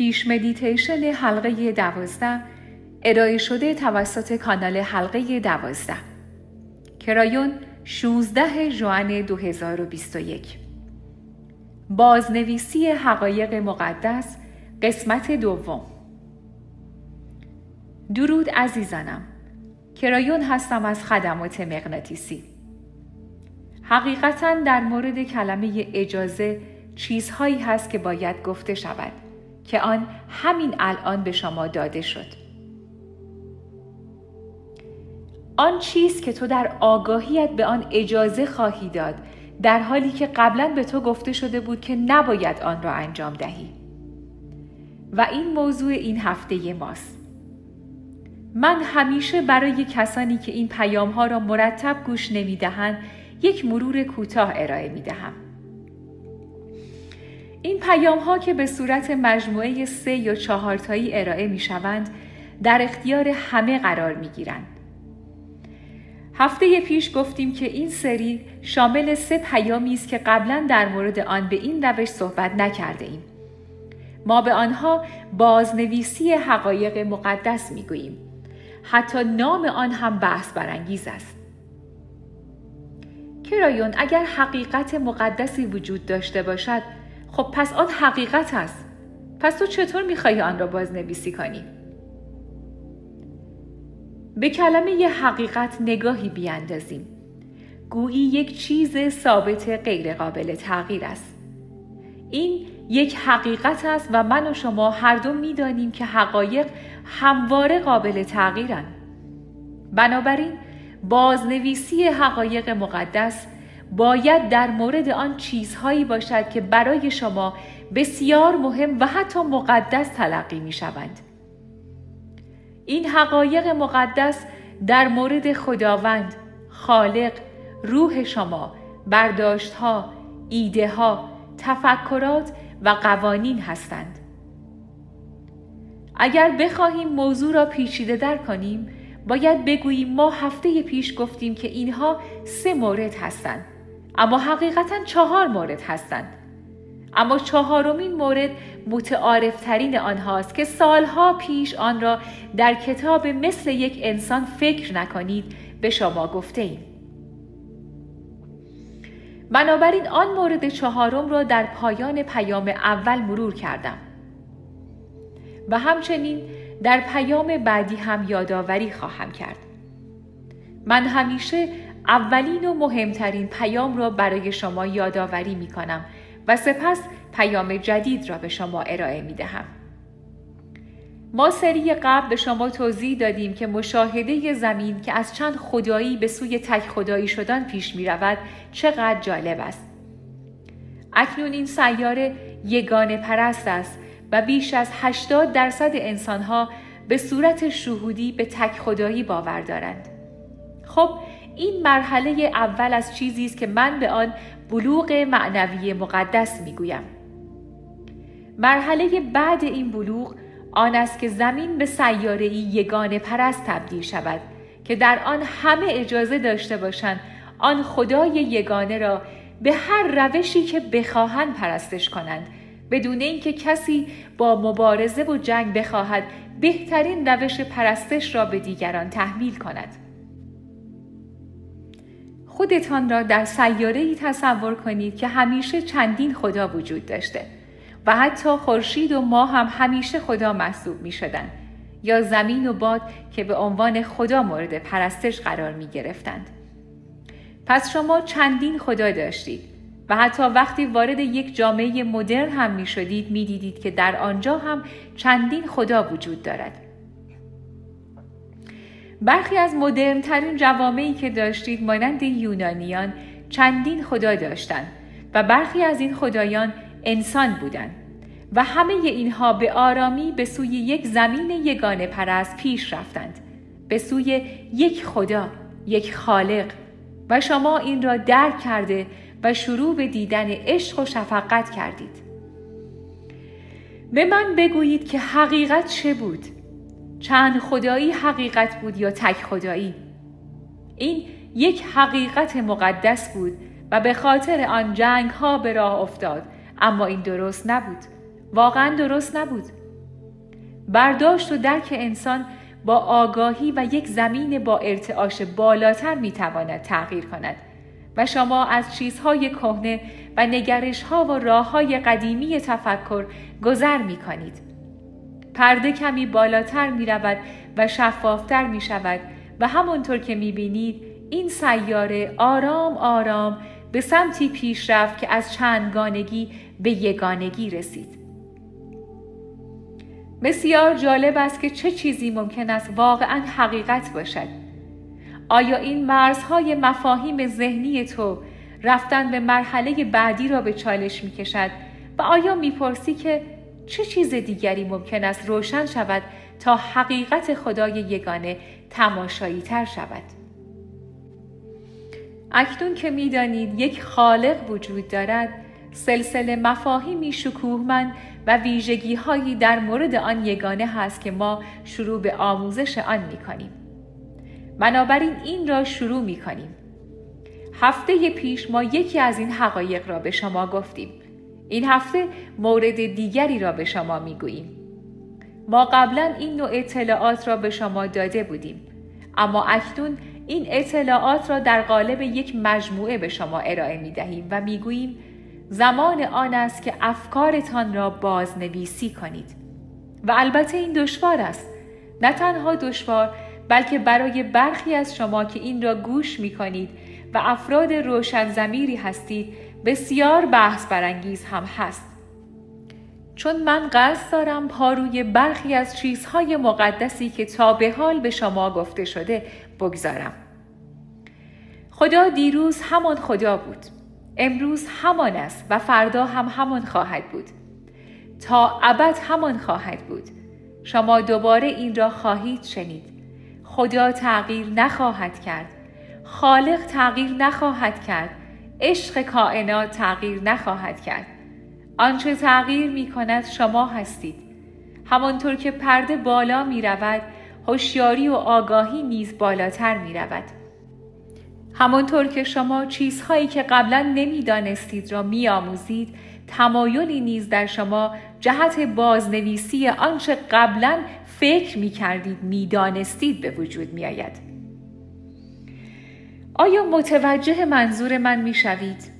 پیش مدیتیشن حلقه دوازده ارائه شده توسط کانال حلقه دوازده. کرایون 16 June 2021 بازنویسی حقایق مقدس قسمت دوم. درود عزیزانم. کرایون هستم از خدمات مغناطیسی. حقیقتا در مورد کلمه اجازه چیزهایی هست که باید گفته شود. که آن همین الان به شما داده شد. آن چیز که تو در آگاهیت به آن اجازه خواهی داد در حالی که قبلا به تو گفته شده بود که نباید آن را انجام دهی. و این موضوع این هفته ماست. من همیشه برای کسانی که این پیام ها را مرتب گوش نمی دهند یک مرور کوتاه ارائه می دهم. این پیام ها که به صورت مجموعه سه یا چهارتایی ارائه می شوند در اختیار همه قرار می گیرند. هفته پیش گفتیم که این سری شامل سه پیامی است که قبلا در مورد آن به این روش صحبت نکرده ایم. ما به آنها بازنویسی حقایق مقدس می گوییم. حتی نام آن هم بحث برانگیز است. کرایون اگر حقیقت مقدسی وجود داشته باشد خب پس آن حقیقت است. پس تو چطور می‌خواهی آن را بازنویسی کنی؟ به کلمه حقیقت نگاهی بیاندازیم. گویی یک چیز ثابت غیرقابل تغییر است. این یک حقیقت است و من و شما هر دو می‌دانیم که حقایق همواره قابل تغییرند. بنابراین بازنویسی حقایق مقدس باید در مورد آن چیزهایی باشد که برای شما بسیار مهم و حتی مقدس تلقی می شوند. این حقایق مقدس در مورد خداوند، خالق، روح شما، برداشتها، ایده ها، تفکرات و قوانین هستند. اگر بخواهیم موضوع را پیچیده در کنیم، باید بگوییم ما هفته پیش گفتیم که اینها سه مورد هستند. اما حقیقتا چهار مورد هستند. اما چهارمین مورد متعارفترین آنهاست که سالها پیش آن را در کتاب مثل یک انسان فکر نکنید به شما گفته ایم. بنابراین آن مورد چهارم را در پایان پیام اول مرور کردم و همچنین در پیام بعدی هم یادآوری خواهم کرد. من همیشه اولین و مهمترین پیام را برای شما یادآوری می کنم و سپس پیام جدید را به شما ارائه می دهم. ما سری قبل به شما توضیح دادیم که مشاهده زمین که از چند خدایی به سوی تک خدایی شدن پیش می رود چقدر جالب است. اکنون این سیاره یگانه پرست است و بیش از 80 درصد انسانها به صورت شهودی به تک خدایی باور دارند. خب این مرحله اول از چیزی است که من به آن بلوغ معنوی مقدس می‌گویم. مرحله بعد این بلوغ آن است که زمین به سیاره یگانه پرست تبدیل شود که در آن همه اجازه داشته باشند آن خدای یگانه را به هر روشی که بخواهند پرستش کنند بدون اینکه کسی با مبارزه و جنگ بخواهد بهترین روش پرستش را به دیگران تحمیل کند. خودتان را در سیاره ای تصور کنید که همیشه چندین خدا وجود داشته و حتی خورشید و ماه هم همیشه خدا محسوب می شدن. یا زمین و باد که به عنوان خدا مورد پرستش قرار می گرفتند. پس شما چندین خدا داشتید و حتی وقتی وارد یک جامعه مدرن هم می شدید می دیدید که در آنجا هم چندین خدا وجود دارد. برخی از مدرنترین جوامعی که داشتید مانند یونانیان چندین خدا داشتند و برخی از این خدایان انسان بودند و همه اینها به آرامی به سوی یک زمین یگانه پرست پیش رفتند. به سوی یک خدا یک خالق و شما این را درک کرده و شروع به دیدن عشق و شفقت کردید. به من بگویید که حقیقت چه بود؟ چند خدایی حقیقت بود یا تک خدایی. این یک حقیقت مقدس بود و به خاطر آن جنگ ها به راه افتاد اما این درست نبود. واقعا درست نبود. برداشت و درک انسان با آگاهی و یک زمین با ارتعاش بالاتر می‌تواند تغییر کند و شما از چیزهای کهنه و نگرشها و راه های قدیمی تفکر گذر می کنید. پرده کمی بالاتر می رود و شفافتر می شود و همانطور که می بینید این سیاره آرام آرام به سمتی پیش رفت که از چندگانگی به یگانگی رسید. بسیار جالب است که چه چیزی ممکن است واقعا حقیقت باشد. آیا این مرزهای مفاهیم ذهنی تو رفتن به مرحله بعدی را به چالش می کشد و آیا می‌پرسی که چه چیز دیگری ممکن است روشن شود تا حقیقت خدای یگانه تماشایی تر شود؟ اکنون که می‌دانید یک خالق وجود دارد سلسله مفاهیمی شکوهمند و ویژگی هایی در مورد آن یگانه هست که ما شروع به آموزش آن می کنیم. بنابراین این را شروع می کنیم. هفته پیش ما یکی از این حقایق را به شما گفتیم. این هفته مورد دیگری را به شما می گوییم. ما قبلا این نوع اطلاعات را به شما داده بودیم. اما اکنون این اطلاعات را در قالب یک مجموعه به شما ارائه می دهیم و می گوییم زمان آن است که افکارتان را بازنویسی کنید. و البته این دشوار است. نه تنها دشوار بلکه برای برخی از شما که این را گوش می کنید و افراد روشن زمیری هستید بسیار بحث برانگیز هم هست. چون من قصد دارم پاروی برخی از چیزهای مقدسی که تا به حال به شما گفته شده بگذارم. خدا دیروز همان خدا بود. امروز همان است و فردا هم همان خواهد بود. تا ابد همان خواهد بود. شما دوباره این را خواهید شنید. خدا تغییر نخواهد کرد. خالق تغییر نخواهد کرد. عشق کائنات تغییر نخواهد کرد. آنچه تغییر می کند شما هستید. همانطور که پرده بالا می رود، هوشیاری و آگاهی نیز بالاتر می رود. همانطور که شما چیزهایی که قبلا نمی‌دانستید را میآموزید تمایلی نیز در شما جهت بازنویسی آنچه قبلا فکر می کردید می دانستید به وجود می آید. آیا متوجه منظور من می شوید؟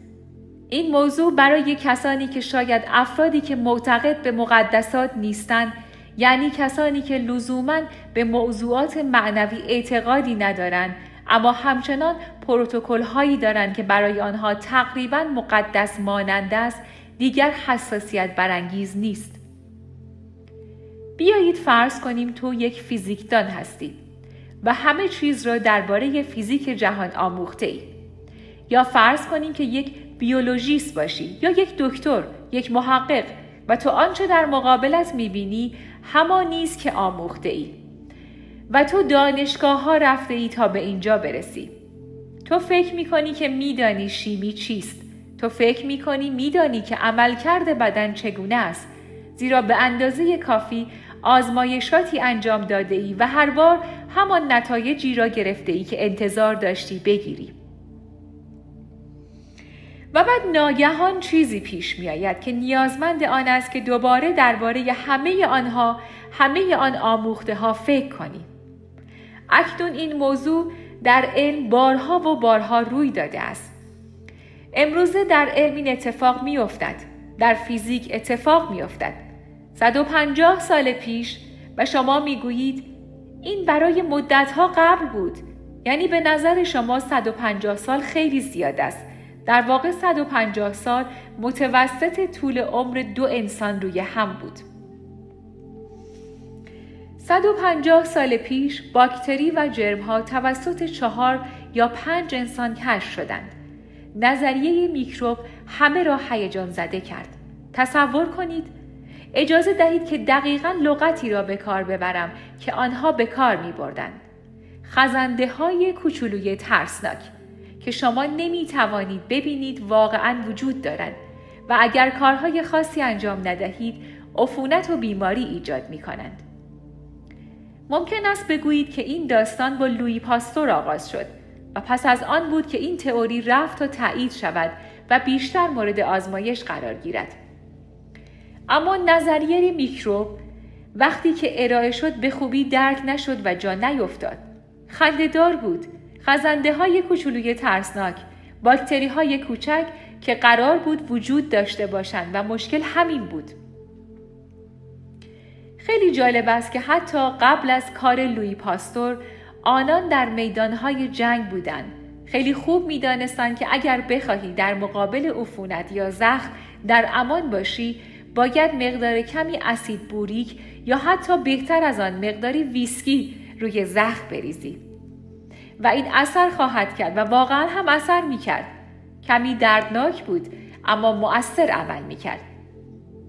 این موضوع برای کسانی که شاید افرادی که معتقد به مقدسات نیستند یعنی کسانی که لزوما به موضوعات معنوی اعتقادی ندارند اما همچنان پروتکل هایی دارند که برای آنها تقریبا مقدس مانند است دیگر حساسیت برانگیز نیست بیایید فرض کنیم تو یک فیزیکدان هستی و همه چیز را درباره فیزیک جهان آموخته ای. یا فرض کنیم که یک بیولوژیست باشی یا یک دکتر، یک محقق و تو آنچه در مقابلت می‌بینی همان نیست که آموخته ای. و تو دانشگاه ها رفته ای تا به اینجا برسی. تو فکر می‌کنی که میدانی شیمی چیست. تو فکر می‌کنی میدانی که عملکرد بدن چگونه است. زیرا به اندازه کافی آزمایشاتی انجام داده ای و هر بار همان نتایجی را گرفته ای که انتظار داشتی بگیری. و بعد ناگهان چیزی پیش می آید که نیازمند آن است که دوباره درباره همه آنها همه آن آموخته ها فکر کنی. اکنون این موضوع در علم بارها و بارها روی داده است. امروزه در علم این اتفاق می افتد. در فیزیک اتفاق می افتد. 150 سال پیش و شما می گویید این برای مدتها قبل بود. یعنی به نظر شما 150 سال خیلی زیاد است. در واقع 150 سال متوسط طول عمر دو انسان روی هم بود. 150 سال پیش باکتری و جرم ها توسط چهار یا پنج انسان کشف شدند. نظریه میکروب همه را هیجان زده کرد. تصور کنید اجازه دهید که دقیقا لغتی را به کار ببرم که آنها به کار می بردند. خزنده های کوچولوی ترسناک که شما نمی توانید ببینید واقعا وجود دارند و اگر کارهای خاصی انجام ندهید عفونت و بیماری ایجاد می کنند. ممکن است بگویید که این داستان با لوی پاستور آغاز شد و پس از آن بود که این تئوری رفت تا تایید شود و بیشتر مورد آزمایش قرار گیرد. اما نظریه میکروب وقتی که ارائه شد به خوبی درک نشد و جا نیفتاد. خندهدار بود. خزنده های کوچولوی ترسناک باکتری های کوچک که قرار بود وجود داشته باشند و مشکل همین بود. خیلی جالب است که حتی قبل از کار لوی پاستور آنان در میدانهای جنگ بودند. خیلی خوب می‌دانستند که اگر بخواهی در مقابل عفونت یا زخم در امان باشی باید مقدار کمی اسید بوریک یا حتی بهتر از آن مقداری ویسکی روی زخم بریزی. و این اثر خواهد کرد و واقعا هم اثر می‌کرد. کمی دردناک بود اما مؤثر عمل می‌کرد.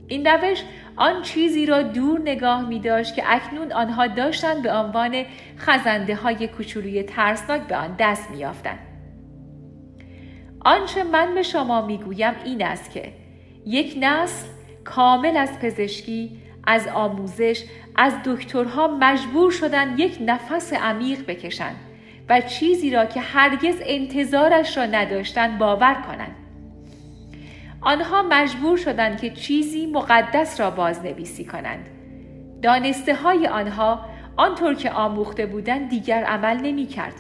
این روش آن چیزی را دور نگاه می داشت که اکنون آنها داشتند به عنوان خزنده های کوچولوی ترسناک به آن دست می آنچه من به شما می گویم این است که یک نسل کامل از پزشکی، از آموزش، از دکترها مجبور شدن یک نفس عمیق بکشند و چیزی را که هرگز انتظارش را نداشتند باور کنند. آنها مجبور شدند که چیزی مقدس را بازنویسی کنند. دانسته های آنها آنطور که آموخته بودند دیگر عمل نمی کرد.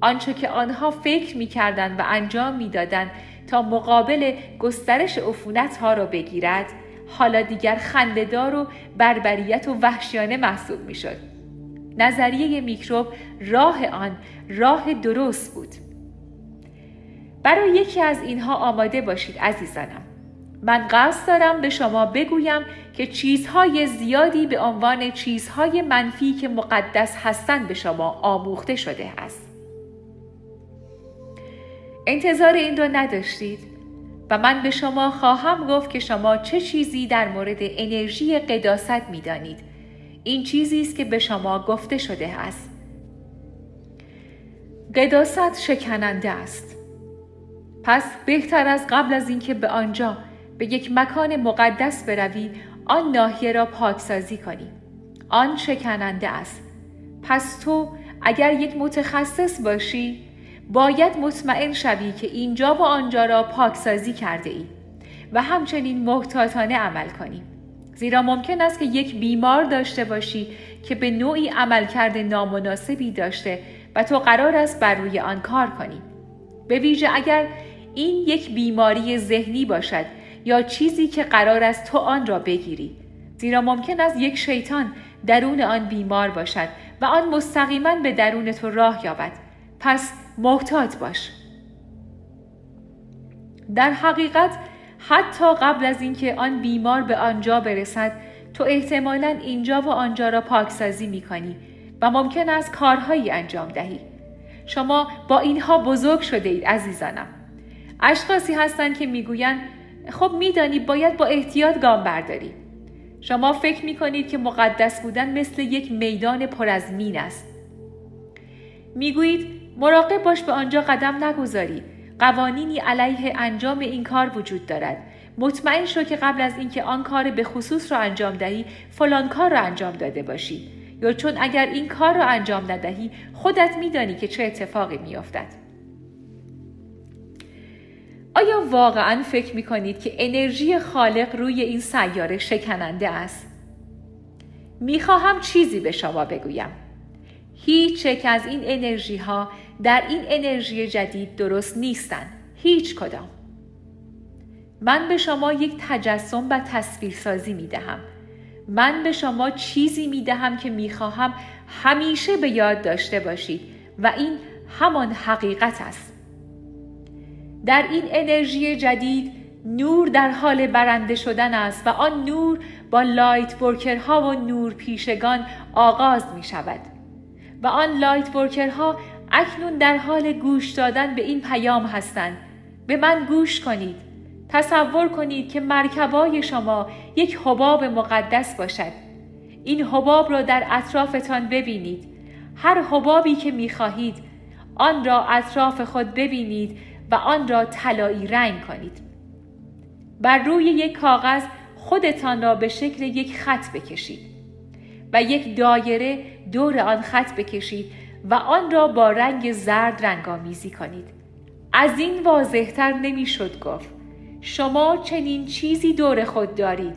آنچه که آنها فکر می کردند و انجام می دادند تا مقابل گسترش عفونت ها را بگیرد حالا دیگر خندهدار و بربریت و وحشیانه محسوب می شد. نظریه میکروب راه آن راه درست بود. برای یکی از اینها آماده باشید عزیزانم. من قصد دارم به شما بگویم که چیزهای زیادی به عنوان چیزهای منفی که مقدس هستند به شما آموخته شده است. انتظار این را نداشتید و من به شما خواهم گفت که شما چه چیزی در مورد انرژی قداست می دانید. این چیزی است که به شما گفته شده است. قداست شکننده است. پس بهتر از قبل از اینکه به آنجا به یک مکان مقدس بروی آن ناحیه را پاکسازی کنی. آن شکننده است. پس تو اگر یک متخصص باشی باید مطمئن شوی که اینجا و آنجا را پاکسازی کرده ای و همچنین محتاطانه عمل کنی. زیرا ممکن است که یک بیمار داشته باشی که به نوعی عملکرد نامناسبی داشته و تو قرار است بر روی آن کار کنی. به ویژه اگر این یک بیماری ذهنی باشد یا چیزی که قرار است تو آن را بگیری. زیرا ممکن است یک شیطان درون آن بیمار باشد و آن مستقیما به درون تو راه یابد. پس محتاط باش. در حقیقت حتی قبل از اینکه آن بیمار به آنجا برسد تو احتمالا اینجا و آنجا را پاکسازی می کنی و ممکن است کارهایی انجام دهی. شما با اینها بزرگ شده اید عزیزانم. اشخاصی هستند که می‌گویند خب میدانی باید با احتیاط گام برداری. شما فکر می کنید که مقدس بودن مثل یک میدان پر از مین است. می‌گویید مراقب باش به آنجا قدم نگذاری قوانینی علیه انجام این کار وجود دارد مطمئن شو که قبل از اینکه آن کار به خصوص را انجام دهی فلان کار را انجام داده باشی یا چون اگر این کار را انجام ندهی خودت میدانی که چه اتفاقی میافتد آیا واقعا فکر می کنید که انرژی خالق روی این سیاره شکننده است؟ می خواهم چیزی به شما بگویم. هیچ یک از این انرژی ها در این انرژی جدید درست نیستند. هیچ کدام. من به شما یک تجسم و تصویرسازی می دهم. من به شما چیزی می دهم که می خواهم همیشه به یاد داشته باشید و این همان حقیقت است. در این انرژی جدید نور در حال برنده شدن است و آن نور با light worker ها و نور پیشگان آغاز می شود و آن light worker ها اکنون در حال گوش دادن به این پیام هستند. به من گوش کنید. تصور کنید که مرکبای شما یک حباب مقدس باشد. این حباب را در اطرافتان ببینید. هر حبابی که می‌خواهید آن را اطراف خود ببینید و آن را طلایی رنگ کنید. بر روی یک کاغذ خودتان را به شکل یک خط بکشید. و یک دایره دور آن خط بکشید و آن را با رنگ زرد رنگامیزی کنید. از این واضحتر نمی‌شد گفت. شما چنین چیزی دور خود دارید.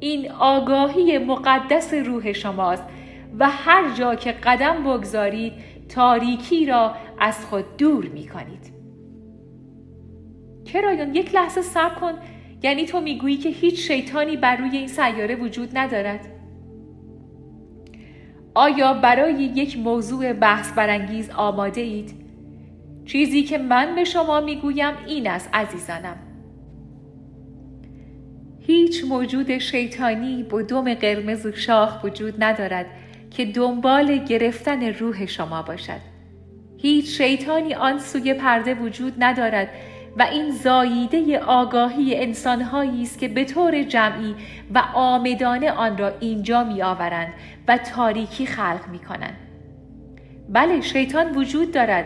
این آگاهی مقدس روح شماست و هر جا که قدم بگذارید تاریکی را از خود دور می کنید. کرایون یک لحظه صبر کن؟ یعنی تو می‌گویی که هیچ شیطانی بر روی این سیاره وجود ندارد؟ آیا برای یک موضوع بحث برانگیز آماده اید؟ چیزی که من به شما می‌گویم این است عزیزانم هیچ موجود شیطانی با دم قرمز و شاخ وجود ندارد که دنبال گرفتن روح شما باشد هیچ شیطانی آن سوی پرده وجود ندارد و این زاییده آگاهی انسانهایی است که به طور جمعی و آمدانه آن را اینجا می آورند و تاریکی خلق می کنند. بله شیطان وجود دارد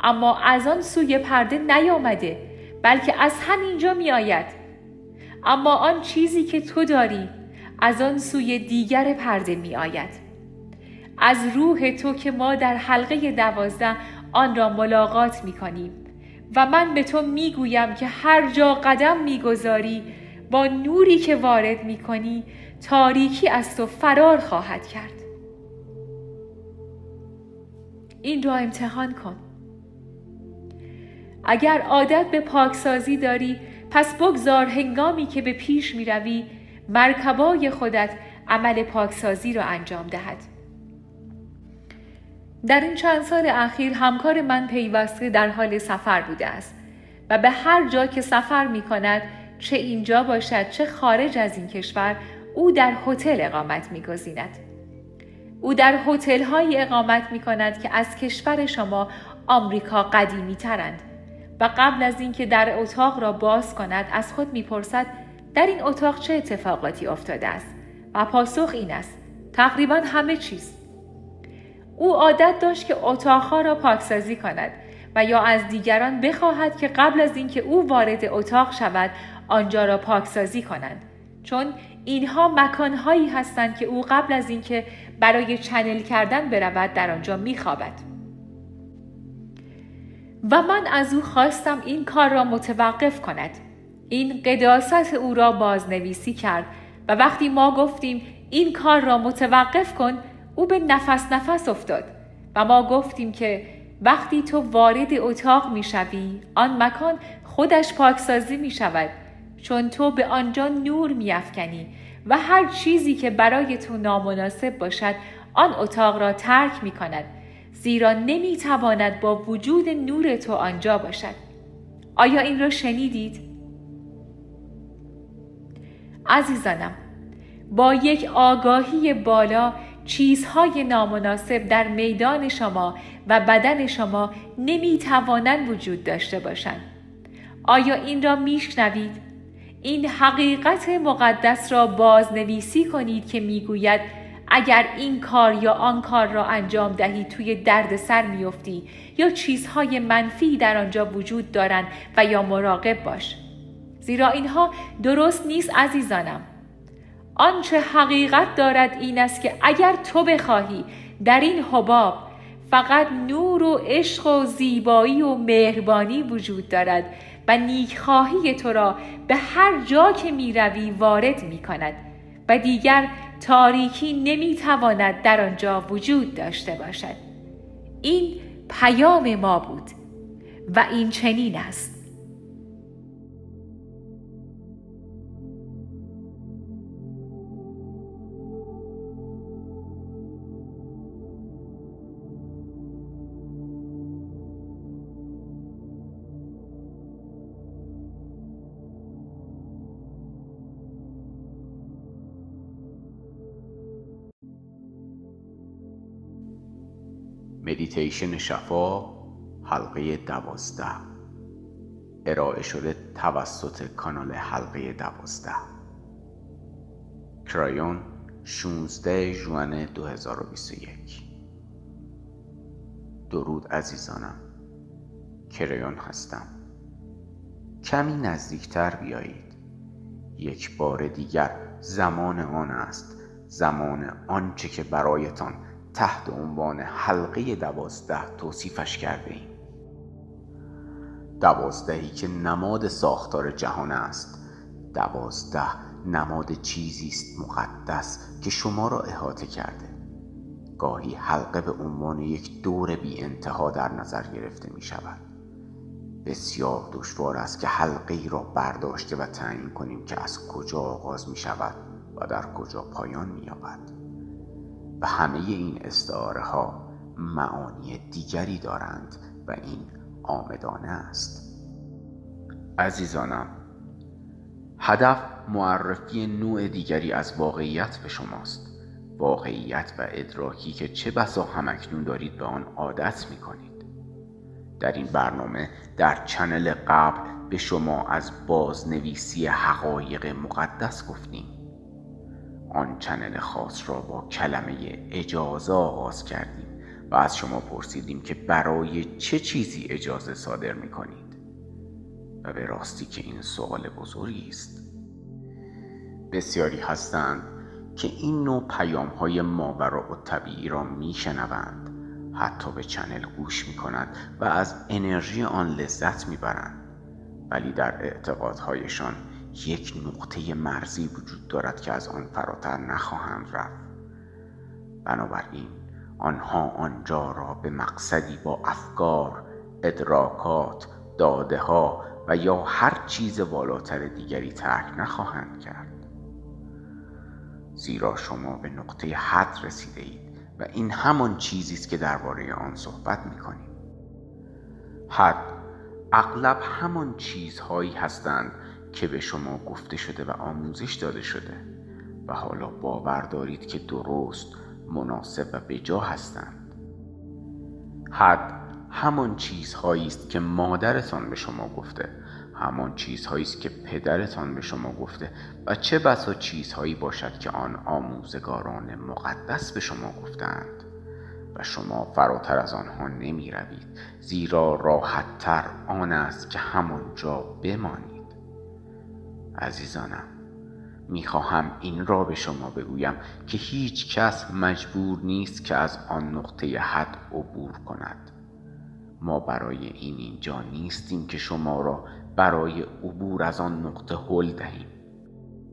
اما از آن سوی پرده نیامده بلکه از همینجا می آید. اما آن چیزی که تو داری از آن سوی دیگر پرده می آید. از روح تو که ما در حلقه دوازده آن را ملاقات می کنیم و من به تو می گویم که هر جا قدم می گذاری با نوری که وارد می کنی تاریکی از تو فرار خواهد کرد. این را امتحان کن. اگر عادت به پاکسازی داری پس بگذار هنگامی که به پیش می روی مرکبای خودت عمل پاکسازی را انجام دهد. در این چند سال اخیر همکار من پیوسته در حال سفر بوده است و به هر جا که سفر می کند چه اینجا باشد چه خارج از این کشور او در هتل اقامت می گذیند. او در هتل های اقامت می کند که از کشور شما آمریکا قدیمی ترند و قبل از اینکه در اتاق را باز کند از خود می‌پرسد در این اتاق چه اتفاقاتی افتاده است و پاسخ این است تقریبا همه چیز او عادت داشت که اتاقها را پاکسازی کند و یا از دیگران بخواهد که قبل از اینکه او وارد اتاق شود آنجا را پاکسازی کنند. چون اینها مکانهایی هستند که او قبل از اینکه برای چنل کردن برود در آنجا میخوابد. و من از او خواستم این کار را متوقف کند. این قداست او را بازنویسی کرد و وقتی ما گفتیم این کار را متوقف کن او به نفس نفس افتاد و ما گفتیم که وقتی تو وارد اتاق می شوی آن مکان خودش پاکسازی می شود چون تو به آنجا نور می افکنی و هر چیزی که برای تو نامناسب باشد آن اتاق را ترک می کند زیرا نمی تواند با وجود نور تو آنجا باشد آیا این را شنیدید؟ عزیزانم با یک آگاهی بالا چیزهای نامناسب در میدان شما و بدن شما نمی توانند وجود داشته باشند. آیا این را میشنوید؟ این حقیقت مقدس را بازنویسی کنید که می‌گوید اگر این کار یا آن کار را انجام دهی توی درد سر میافتی یا چیزهای منفی در آنجا وجود دارند و یا مراقب باش زیرا اینها درست نیست عزیزانم آنچه حقیقت دارد این است که اگر تو بخواهی در این حباب فقط نور و عشق و زیبایی و مهربانی وجود دارد و نیکخواهی تو را به هر جا که می روی وارد می کند و دیگر تاریکی نمی تواند در آنجا وجود داشته باشد. این پیام ما بود و این چنین است. مدیتیشن شفا حلقه دوازده. ارائه شده توسط کانال حلقه دوازده. کرایون 16 June 2021 درود عزیزانم. کرایون هستم. کمی نزدیکتر بیایید. یک بار دیگر زمان آن است. زمان آنچه که برایتان تحت عنوان حلقه دوازده توصیفش کرده ایم. دوازدهی که نماد ساختار جهان است. دوازده نماد چیزی است مقدس که شما را احاطه کرده. گاهی حلقه به عنوان یک دور بی انتها در نظر گرفته می شود. بسیار دشوار است که حلقه ای را برداشته و تعیین کنیم که از کجا آغاز می شود و در کجا پایان می یابد. و همه این استعاره ها معانی دیگری دارند و این آمدانه است. عزیزانم هدف معرفی نوع دیگری از واقعیت به شماست. واقعیت و ادراکی که چه بسا همکنون دارید به آن عادت می کنید در این برنامه در چنل قبل به شما از بازنویسی حقایق مقدس گفتیم. آن چنل خاص را با کلمه اجازه آغاز کردیم و از شما پرسیدیم که برای چه چیزی اجازه صادر می کنید و به راستی که این سوال بزرگی است. بسیاری هستند که این نوع پیام های ماورا و را می شنوند حتی به چنل گوش می کند و از انرژی آن لذت می برند ولی در اعتقادهایشان یک نقطه مرزی وجود دارد که از آن فراتر نخواهند رفت. بنابراین آنها آنجا را به مقصدی با افکار ادراکات داده ها و یا هر چیز والاتر دیگری ترک نخواهند کرد. زیرا شما به نقطه حد رسیده اید و این همان چیزی است که درباره آن صحبت می کنیم حد اغلب همان چیزهایی هستند که به شما گفته شده و آموزش داده شده و حالا باور دارید که درست مناسب و بجا هستند. حد همان چیزهایی است که مادرتان به شما گفته همان چیزهایی است که پدرتان به شما گفته و چه بسا چیزهایی باشد که آن آموزگاران مقدس به شما گفتند و شما فراتر از آنها نمی روید زیرا راحتتر آن است که همانجا بمانید. عزیزانم می‌خواهم این را به شما بگویم که هیچ کس مجبور نیست که از آن نقطه حد عبور کند. ما برای این اینجا نیستیم که شما را برای عبور از آن نقطه هل دهیم.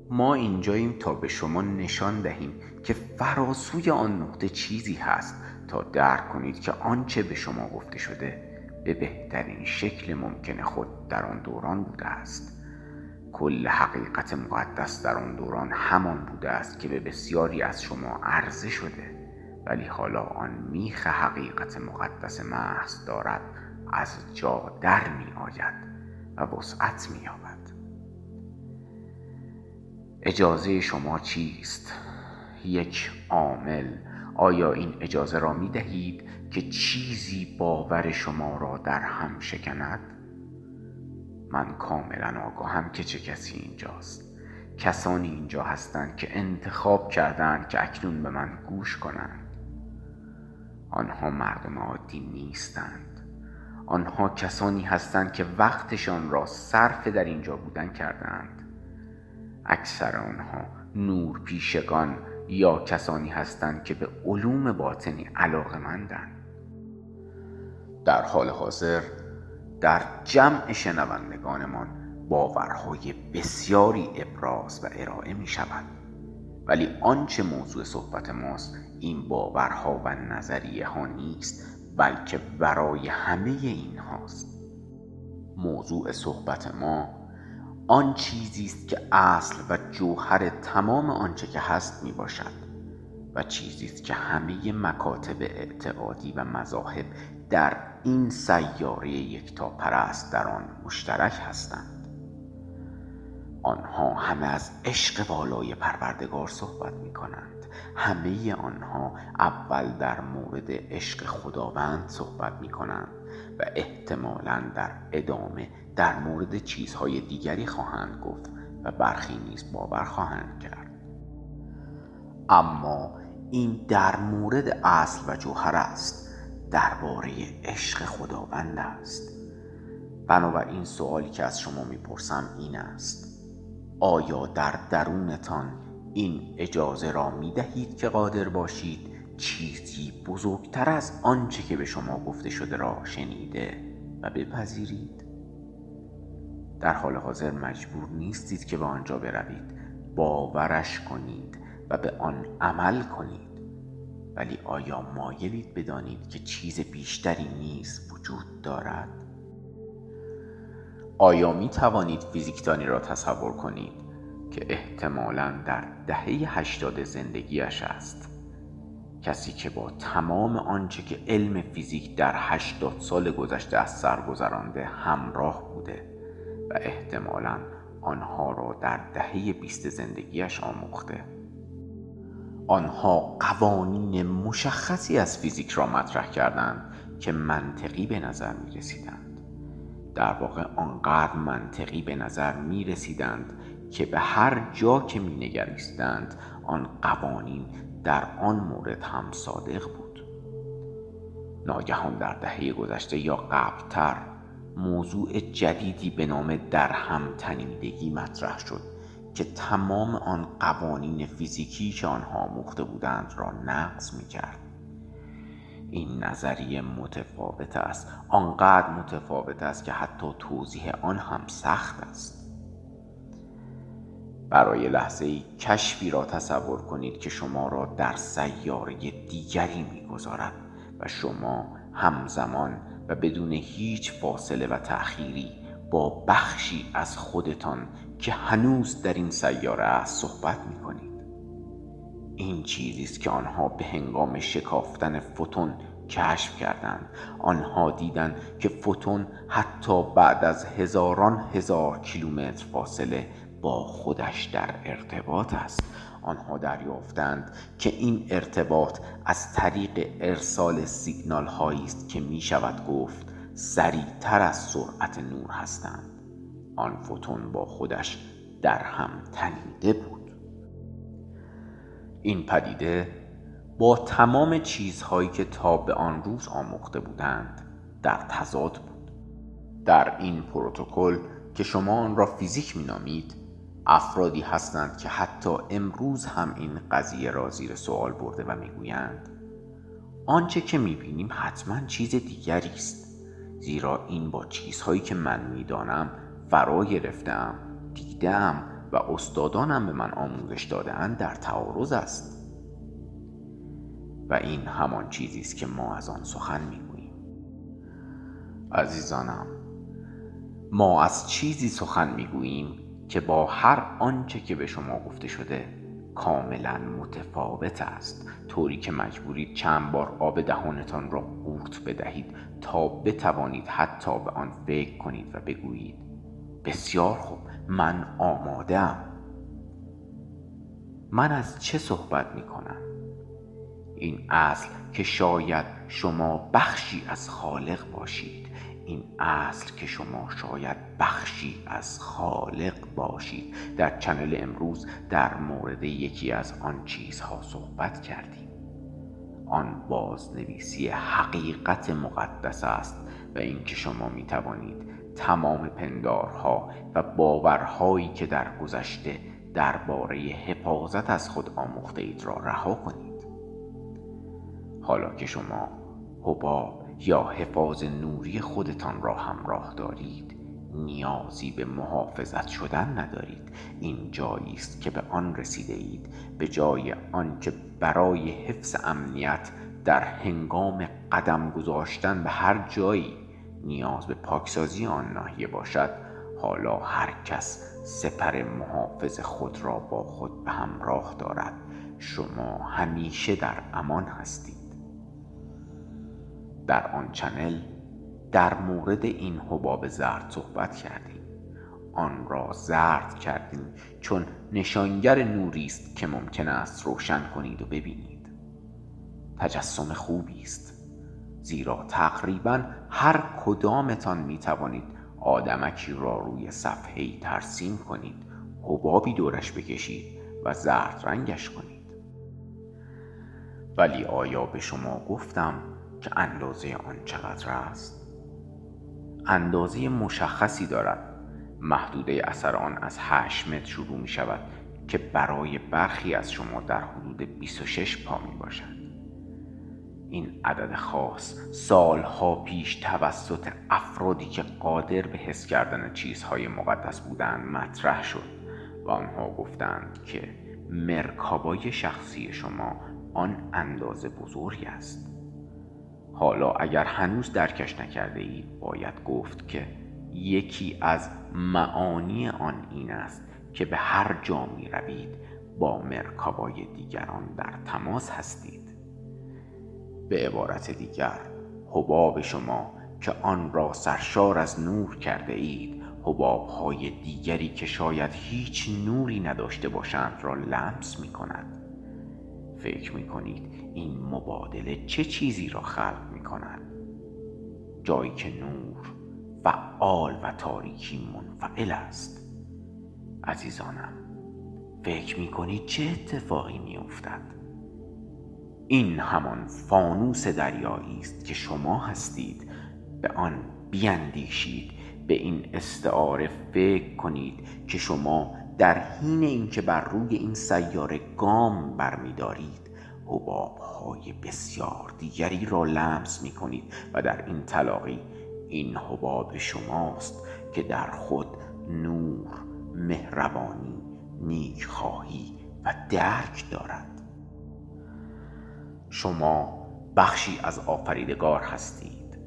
ما اینجاییم تا به شما نشان دهیم که فراسوی آن نقطه چیزی هست تا درک کنید که آنچه به شما گفته شده به بهترین شکل ممکن خود در آن دوران بوده است. کل حقیقت مقدس در آن دوران همان بوده است که به بسیاری از شما عرضه شده ولی حالا آن میخ حقیقت مقدس محض دارد از جا در می آید و وسعت می یابد اجازه شما چیست؟ یک عامل آیا این اجازه را می دهید که چیزی باور شما را در هم شکند؟ من کاملا آگاهم که چه کسی اینجاست. کسانی اینجا هستند که انتخاب کردند که اکنون به من گوش کنند. آنها مردم عادی نیستند. آنها کسانی هستند که وقتشان را صرف در اینجا بودن کردند. اکثر آنها نور پیشگان یا کسانی هستند که به علوم باطنی علاقه مندن. در حال حاضر در جمع شنوندگانمان باورهای بسیاری ابراز و ارائه می شود ولی آنچه موضوع صحبت ماست این باورها و نظریه ها نیست بلکه برای همه این هاست موضوع صحبت ما آن چیزی است که اصل و جوهر تمام آنچه که هست می باشد و چیزی است که همه مکاتب اعتقادی و مذاهب در این سیاره یکتا پرست در آن مشترک هستند. آنها همه از عشق والای پروردگار صحبت می کنند همه آنها اول در مورد عشق خداوند صحبت می کنند و احتمالا در ادامه در مورد چیزهای دیگری خواهند گفت و برخی نیز باور خواهند کرد. اما این در مورد اصل و جوهر است. درباره عشق خداوند است. بنابراین سوالی که از شما می‌پرسم این است. آیا در درونتان این اجازه را می دهید که قادر باشید چیزی بزرگتر از آنچه که به شما گفته شده را شنیده و بپذیرید؟ در حال حاضر مجبور نیستید که به آنجا بروید. باورش کنید و به آن عمل کنید. ولی آیا مایلید بدانید که چیز بیشتری نیز وجود دارد؟ آیا می توانید فیزیکدانی را تصور کنید که احتمالا در دهه هشتاد زندگیش است؟ کسی که با تمام آنچه که علم فیزیک در هشتاد سال گذشته از سر گذرانده همراه بوده و احتمالا آنها را در دهه بیست زندگیش آموخته. آنها قوانین مشخصی از فیزیک را مطرح کردند که منطقی به نظر می رسیدند در واقع آنقدر منطقی به نظر می رسیدند که به هر جا که می نگریستند آن قوانین در آن مورد هم صادق بود. ناگهان در دهه گذشته یا قبلتر موضوع جدیدی به نام در هم تنیدگی مطرح شد. که تمام آن قوانین فیزیکی که آنها آموخته بودند را نقض می کرد. این نظریه متفاوت است آنقدر متفاوت است که حتی توضیح آن هم سخت است برای لحظه ای کشفی را تصور کنید که شما را در سیاره دیگری می‌گذارد و شما همزمان و بدون هیچ فاصله و تأخیری با بخشی از خودتان که هنوز در این سیاره است صحبت می کنید این چیزی است که آنها به هنگام شکافتن فوتون کشف کردند. آنها دیدند که فوتون حتی بعد از هزاران هزار کیلومتر فاصله با خودش در ارتباط است. آنها دریافتند که این ارتباط از طریق ارسال سیگنال هایی است که می شود گفت سریعتر از سرعت نور هستند. آن فوتون با خودش در هم تنیده بود. این پدیده با تمام چیزهایی که تا به آن روز آموخته بودند در تضاد بود. در این پروتکل که شما آن را فیزیک مینامید افرادی هستند که حتی امروز هم این قضیه را زیر سوال برده و می‌گویند آنچه که می‌بینیم حتما چیز دیگری است زیرا این با چیزهایی که من می‌دانم فرا گرفتم دیدم و استادانم به من آموزش دادهاند در تعارض است. و این همان چیزی است که ما از آن سخن می‌گوییم. عزیزانم ما از چیزی سخن می‌گوییم که با هر آنچه که به شما گفته شده کاملا متفاوت است. طوری که مجبورید چند بار آب دهانتان را قورت بدهید تا بتوانید حتی به آن فکر کنید و بگویید. بسیار خوب. من آمادم من از چه صحبت می کنم؟ این اصل که شاید شما بخشی از خالق باشید. این اصل که شما شاید بخشی از خالق باشید. در چنل امروز در مورد یکی از آن چیزها صحبت کردیم. آن بازنویسی حقیقت مقدس است و اینکه شما می توانید تمام پندارها و باورهایی که در گذشته درباره حفاظت از خود آموخته اید را رها کنید. حالا که شما حباب یا حفاظ نوری خودتان را همراه دارید نیازی به محافظت شدن ندارید. این جایی است که به آن رسیده اید به جای آنکه برای حفظ امنیت در هنگام قدم گذاشتن به هر جایی نیاز به پاکسازی آن ناحیه باشد حالا هر کس سپر محافظ خود را با خود به همراه دارد. شما همیشه در امان هستید. در آن چنل در مورد این حباب زرد صحبت کردیم. آن را زرد کردیم چون نشانگر نوری است که ممکن است روشن کنید و ببینید. تجسم خوبی است. زیرا تقریبا هر کدامتان می توانید آدمکی را روی صفحه ترسیم کنید حبابی دورش بکشید و زرد رنگش کنید. ولی آیا به شما گفتم که اندازه آن چقدر است؟ اندازه مشخصی دارد. محدوده اثر آن از 8 متر شروع می شود که برای برخی از شما در حدود 26 پا می باشد این عدد خاص سالها پیش توسط افرادی که قادر به حس کردن چیزهای مقدس بودند مطرح شد و آنها گفتند که مرکابای شخصی شما آن اندازه بزرگ است. حالا اگر هنوز درکش نکرده اید باید گفت که یکی از معانی آن این است که به هر جا می روید با مرکابای دیگران در تماس هستید. به عبارت دیگر حباب شما که آن را سرشار از نور کرده اید حباب های دیگری که شاید هیچ نوری نداشته باشند را لمس می کند فکر می کنید این مبادله چه چیزی را خلق می کند جایی که نور فعال و تاریکی منفعل است. عزیزانم فکر می کنید چه اتفاقی می افتد این همان فانوس دریایی است که شما هستید. به آن بیاندیشید به این استعاره فکر کنید که شما در حین اینکه بر روی این سیاره گام برمیدارید حباب های بسیار دیگری را لمس می کنید و در این تلاقی این حباب شماست که در خود نور مهربانی نیکخواهی و درک دارد. شما بخشی از آفریدگار هستید.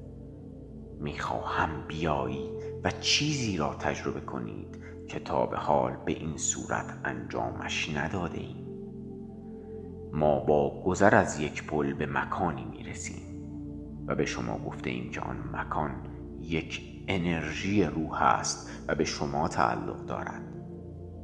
می‌خواهم بیایی و چیزی را تجربه کنید که تا به حال به این صورت انجامش نداده ایم. ما با گذر از یک پل به مکانی می رسیم و به شما گفته ایم که آن مکان یک انرژی روح است و به شما تعلق دارد.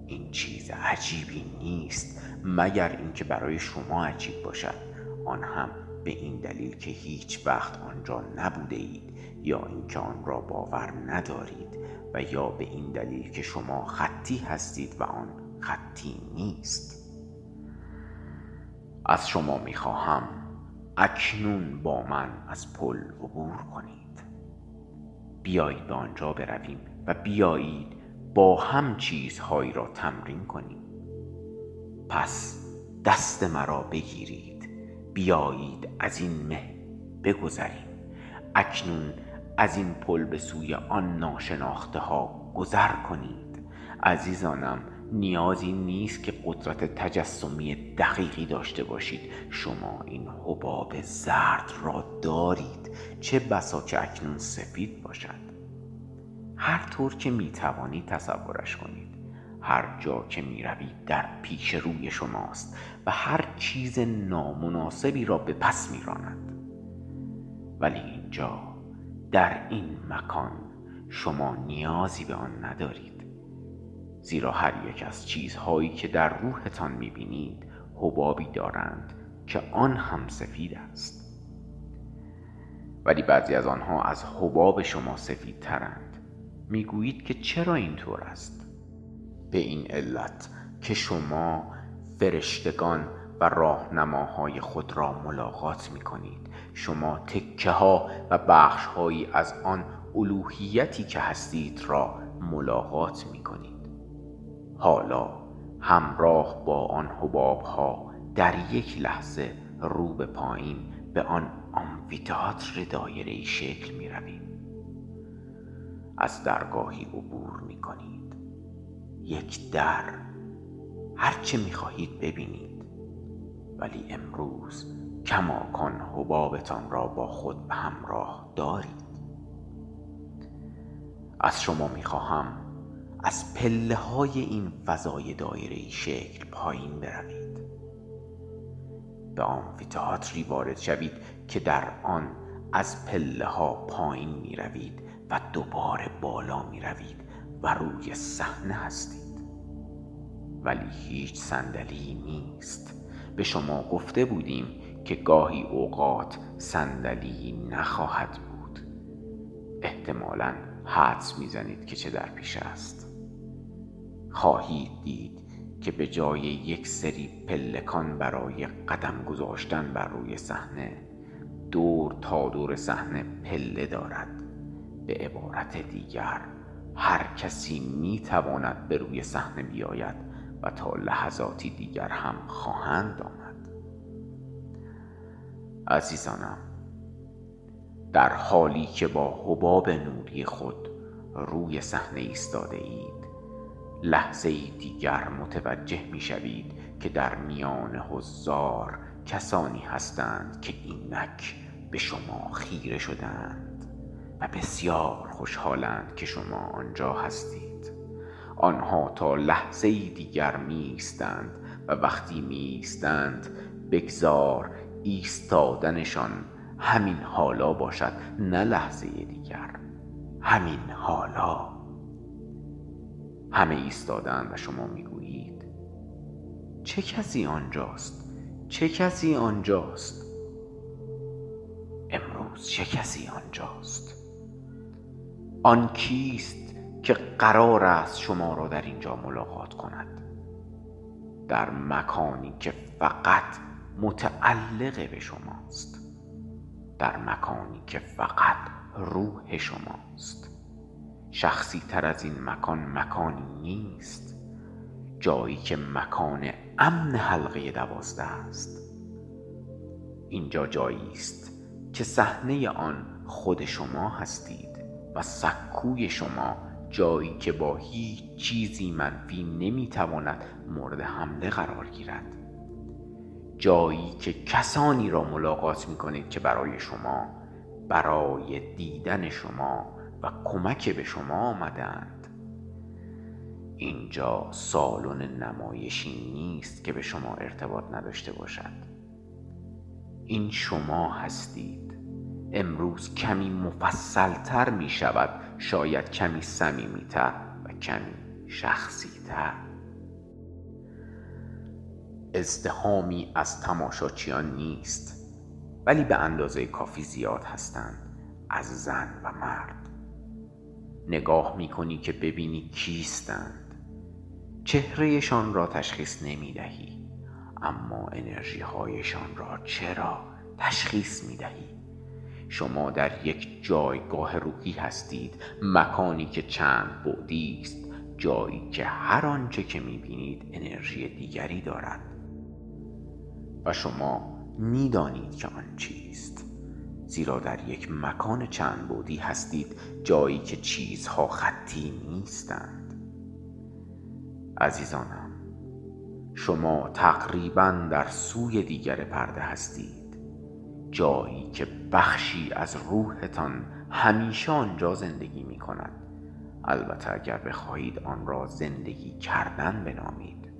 این چیز عجیبی نیست مگر اینکه برای شما عجیب باشد. آن هم به این دلیل که هیچ وقت آنجا نبوده اید یا اینکه آن را باور ندارید و یا به این دلیل که شما خطی هستید و آن خطی نیست. از شما می‌خواهم اکنون با من از پل عبور کنید. بیایید به آنجا برویم و بیایید با هم چیزهایی را تمرین کنیم. پس دست مرا بگیرید. بیایید از این مه بگذریم. اکنون از این پل به سوی آن ناشناخته ها گذر کنید. عزیزانم نیازی نیست که قدرت تجسمی دقیقی داشته باشید. شما این حباب زرد را دارید. چه بسا که اکنون سفید باشد. هر طور که می توانید تصورش کنید. هر جا که می روید در پیش روی شماست و هر چیز نامناسبی را به پس می راند. ولی اینجا در این مکان شما نیازی به آن ندارید. زیرا هر یک از چیزهایی که در روحتان می‌بینید حبابی دارند که آن هم سفید است. ولی بعضی از آنها از حباب شما سفید ترند می‌گویید که چرا اینطور است؟ به این علت که شما فرشتگان و راهنماهای خود را ملاقات می کنید شما تکه ها و بخش هایی از آن الوهیتی که هستید را ملاقات می کنید حالا همراه با آن حباب ها در یک لحظه رو به پایین به آن آمفیتاتر دایره شکل می رویم از درگاهی عبور می کنید یک در. هرچه می خواهید ببینید. ولی امروز کماکان حبابتان را با خود به همراه دارید. از شما می خواهم از پله های این فضای دایره شکل پایین بروید. به آمفیتاتری وارد شوید که در آن از پله ها پایین می روید و دوباره بالا می روید و روی صحنه هستید. ولی هیچ صندلی نیست. به شما گفته بودیم که گاهی اوقات صندلی نخواهد بود. احتمالا حدس می‌زنید که چه در پیش است. خواهید دید که به جای یک سری پلکان برای قدم گذاشتن بر روی صحنه دور تا دور صحنه پله دارد. به عبارت دیگر هر کسی می تواند به روی صحنه بیاید و تا لحظاتی دیگر هم خواهند آمد. عزیزانم در حالی که با حباب نوری خود روی صحنه ایستاده اید لحظه دیگر متوجه می شوید که در میان هزار کسانی هستند که اینک به شما خیره شدند و بسیار خوشحالند که شما آنجا هستید. آنها تا لحظه دیگر می و وقتی می ایستند بگذار ایستادنشان همین حالا باشد نه لحظه دیگر. همین حالا. همه ایستادند و شما می‌گویید چه کسی آنجاست؟ چه کسی آنجاست؟ امروز چه کسی آنجاست؟ آن کیست که قرار است شما را در اینجا ملاقات کند. در مکانی که فقط متعلق به شماست. در مکانی که فقط روح شماست. شخصی تر از این مکان مکانی نیست. جایی که مکان امن حلقه دوازده است. اینجا جایی است که صحنه آن خود شما هستید و سکوی شما جایی که با هیچ چیزی منفی نمی‌تواند مورد حمله قرار گیرد. جایی که کسانی را ملاقات می کنید که برای شما برای دیدن شما و کمک به شما آمدند اینجا سالن نمایشی نیست که به شما ارتباط نداشته باشد. این شما هستید. امروز کمی مفصلتر می شود شاید کمی صمیمیتر و کمی شخصیتر. ازدهامی از تماشاچیان نیست ولی به اندازه کافی زیاد هستند از زن و مرد. نگاه می‌کنی که ببینی کیستند. چهرهشان را تشخیص نمی دهی اما انرژی هایشان را چرا تشخیص می دهی شما در یک جایگاه روحی هستید مکانی که چند بعدی است جایی که هر آنچه که می‌بینید انرژی دیگری دارد. و شما می‌دانید که آن چیست. زیرا در یک مکان چند بودی هستید جایی که چیزها خطی نیستند. عزیزانم شما تقریبا در سوی دیگر پرده هستید. جایی که بخشی از روحتان همیشه آنجا زندگی می کند. البته اگر بخواهید آن را زندگی کردن بنامید.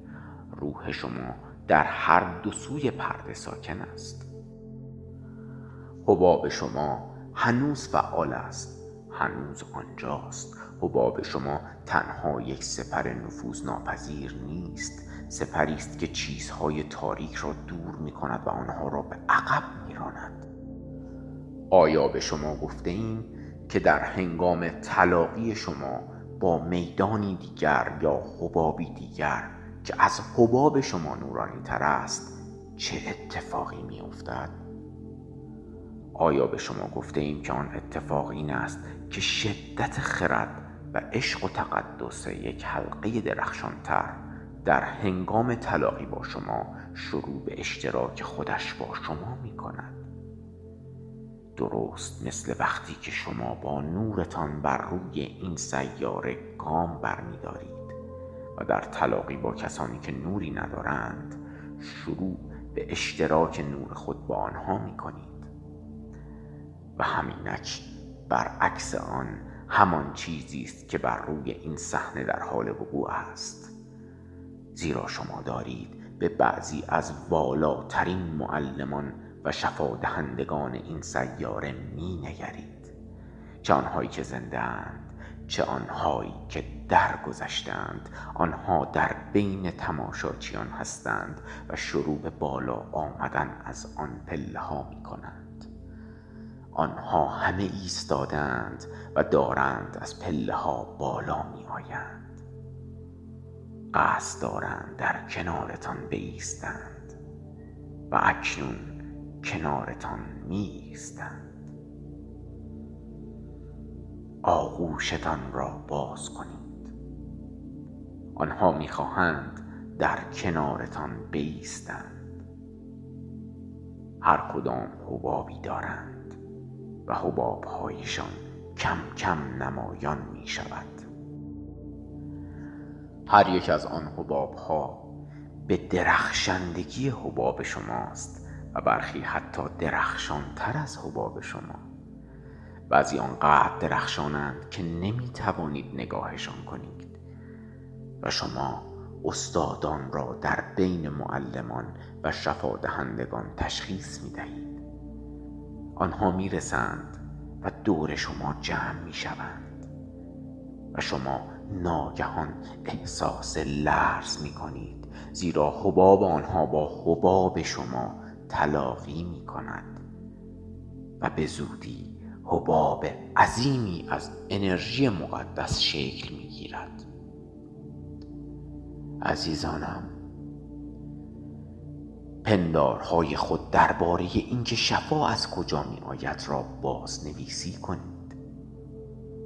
روح شما در هر دو سوی پرده ساکن است. حباب شما هنوز فعال است. هنوز آنجاست. حباب شما تنها یک سپر نفوذ ناپذیر نیست. سپری است که چیزهای تاریک را دور می کند و آنها را به عقب راند. آیا به شما گفته ایم که در هنگام طلاقی شما با میدانی دیگر یا حبابی دیگر که از حباب شما نورانی تر است چه اتفاقی می افتد؟ آیا به شما گفته ایم که آن اتفاق این است که شدت خرد و عشق و تقدس یک حلقه درخشانتر در هنگام طلاقی با شما شروع به اشتراک خودش با شما می کند درست مثل وقتی که شما با نورتان بر روی این سیاره گام برمیدارید و در تلاقی با کسانی که نوری ندارند شروع به اشتراک نور خود با آنها می کنید و همینک برعکس آن همان چیزی است که بر روی این صحنه در حال وقوع است. زیرا شما دارید به بعضی از والاترین معلمان و شفادهندگان این سیاره می نگرید چه آنهایی که زنده چه آنهایی که درگذشتند آنها در بین تماشاچیان هستند و شروع به بالا آمدن از آن پله ها می کنند آنها همه ایستادند و دارند از پله ها بالا می آیند قصد دارند در کنارتان بیستند و اکنون کنارتان می ایستند آغوشتان را باز کنید. آنها می‌خواهند در کنارتان بیستند. هر کدام حبابی دارند و حبابهایشان کم کم نمایان می شود هر یک از آن حباب ها به درخشندگی حباب شماست و برخی حتی درخشانتر از حباب شما. بعضی آنقدر درخشانند که نمی توانید نگاهشان کنید و شما استادان را در بین معلمان و شفادهندگان تشخیص می دهید آنها می رسند و دور شما جمع می شوند و شما ناگهان احساس لرز می کنید زیرا حباب آنها با حباب شما تلاقی می کند و به زودی حباب عظیمی از انرژی مقدس شکل می گیرد عزیزانم پندارهای خود درباره اینکه شفا از کجا می آید را بازنویسی کنید.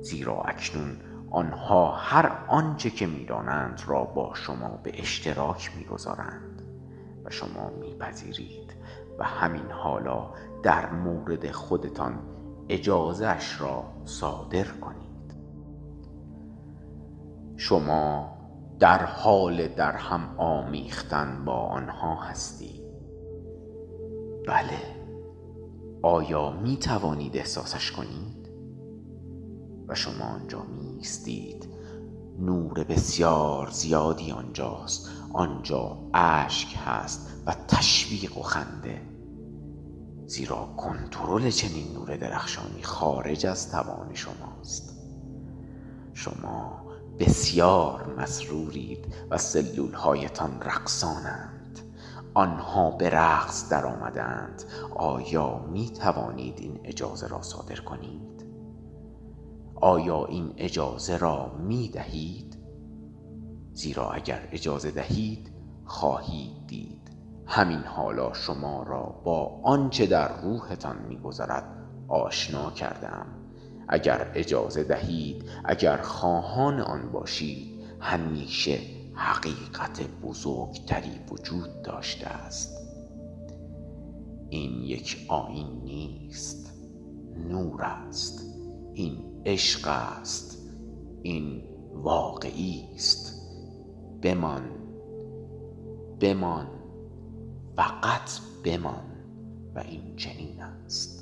زیرا اکنون آنها هر آنچه که می‌دانند را با شما به اشتراک می‌گذارند و شما میپذیرید و همین حالا در مورد خودتان اجازهش را صادر کنید. شما در حال در هم آمیختن با آنها هستید بله. آیا می توانید احساسش کنید؟ و شما آنجا میستید نور بسیار زیادی آنجاست. آنجا اشک هست و تشویق و خنده. زیرا کنترل چنین نور درخشانی خارج از توان شماست. شما بسیار مسرورید و سلول هایتان رقصانند. آنها به رقص در آمدند آیا می توانید این اجازه را صادر کنید؟ آیا این اجازه را می دهید؟ زیرا اگر اجازه دهید خواهید دید. همین حالا شما را با آنچه در روحتان میگذرد آشنا کردم اگر اجازه دهید اگر خواهان آن باشید همیشه حقیقت بزرگتری وجود داشته است. این یک آین نیست نور است. این عشق است. این واقعی است. بمان بمان فقط بمان و این چنین است.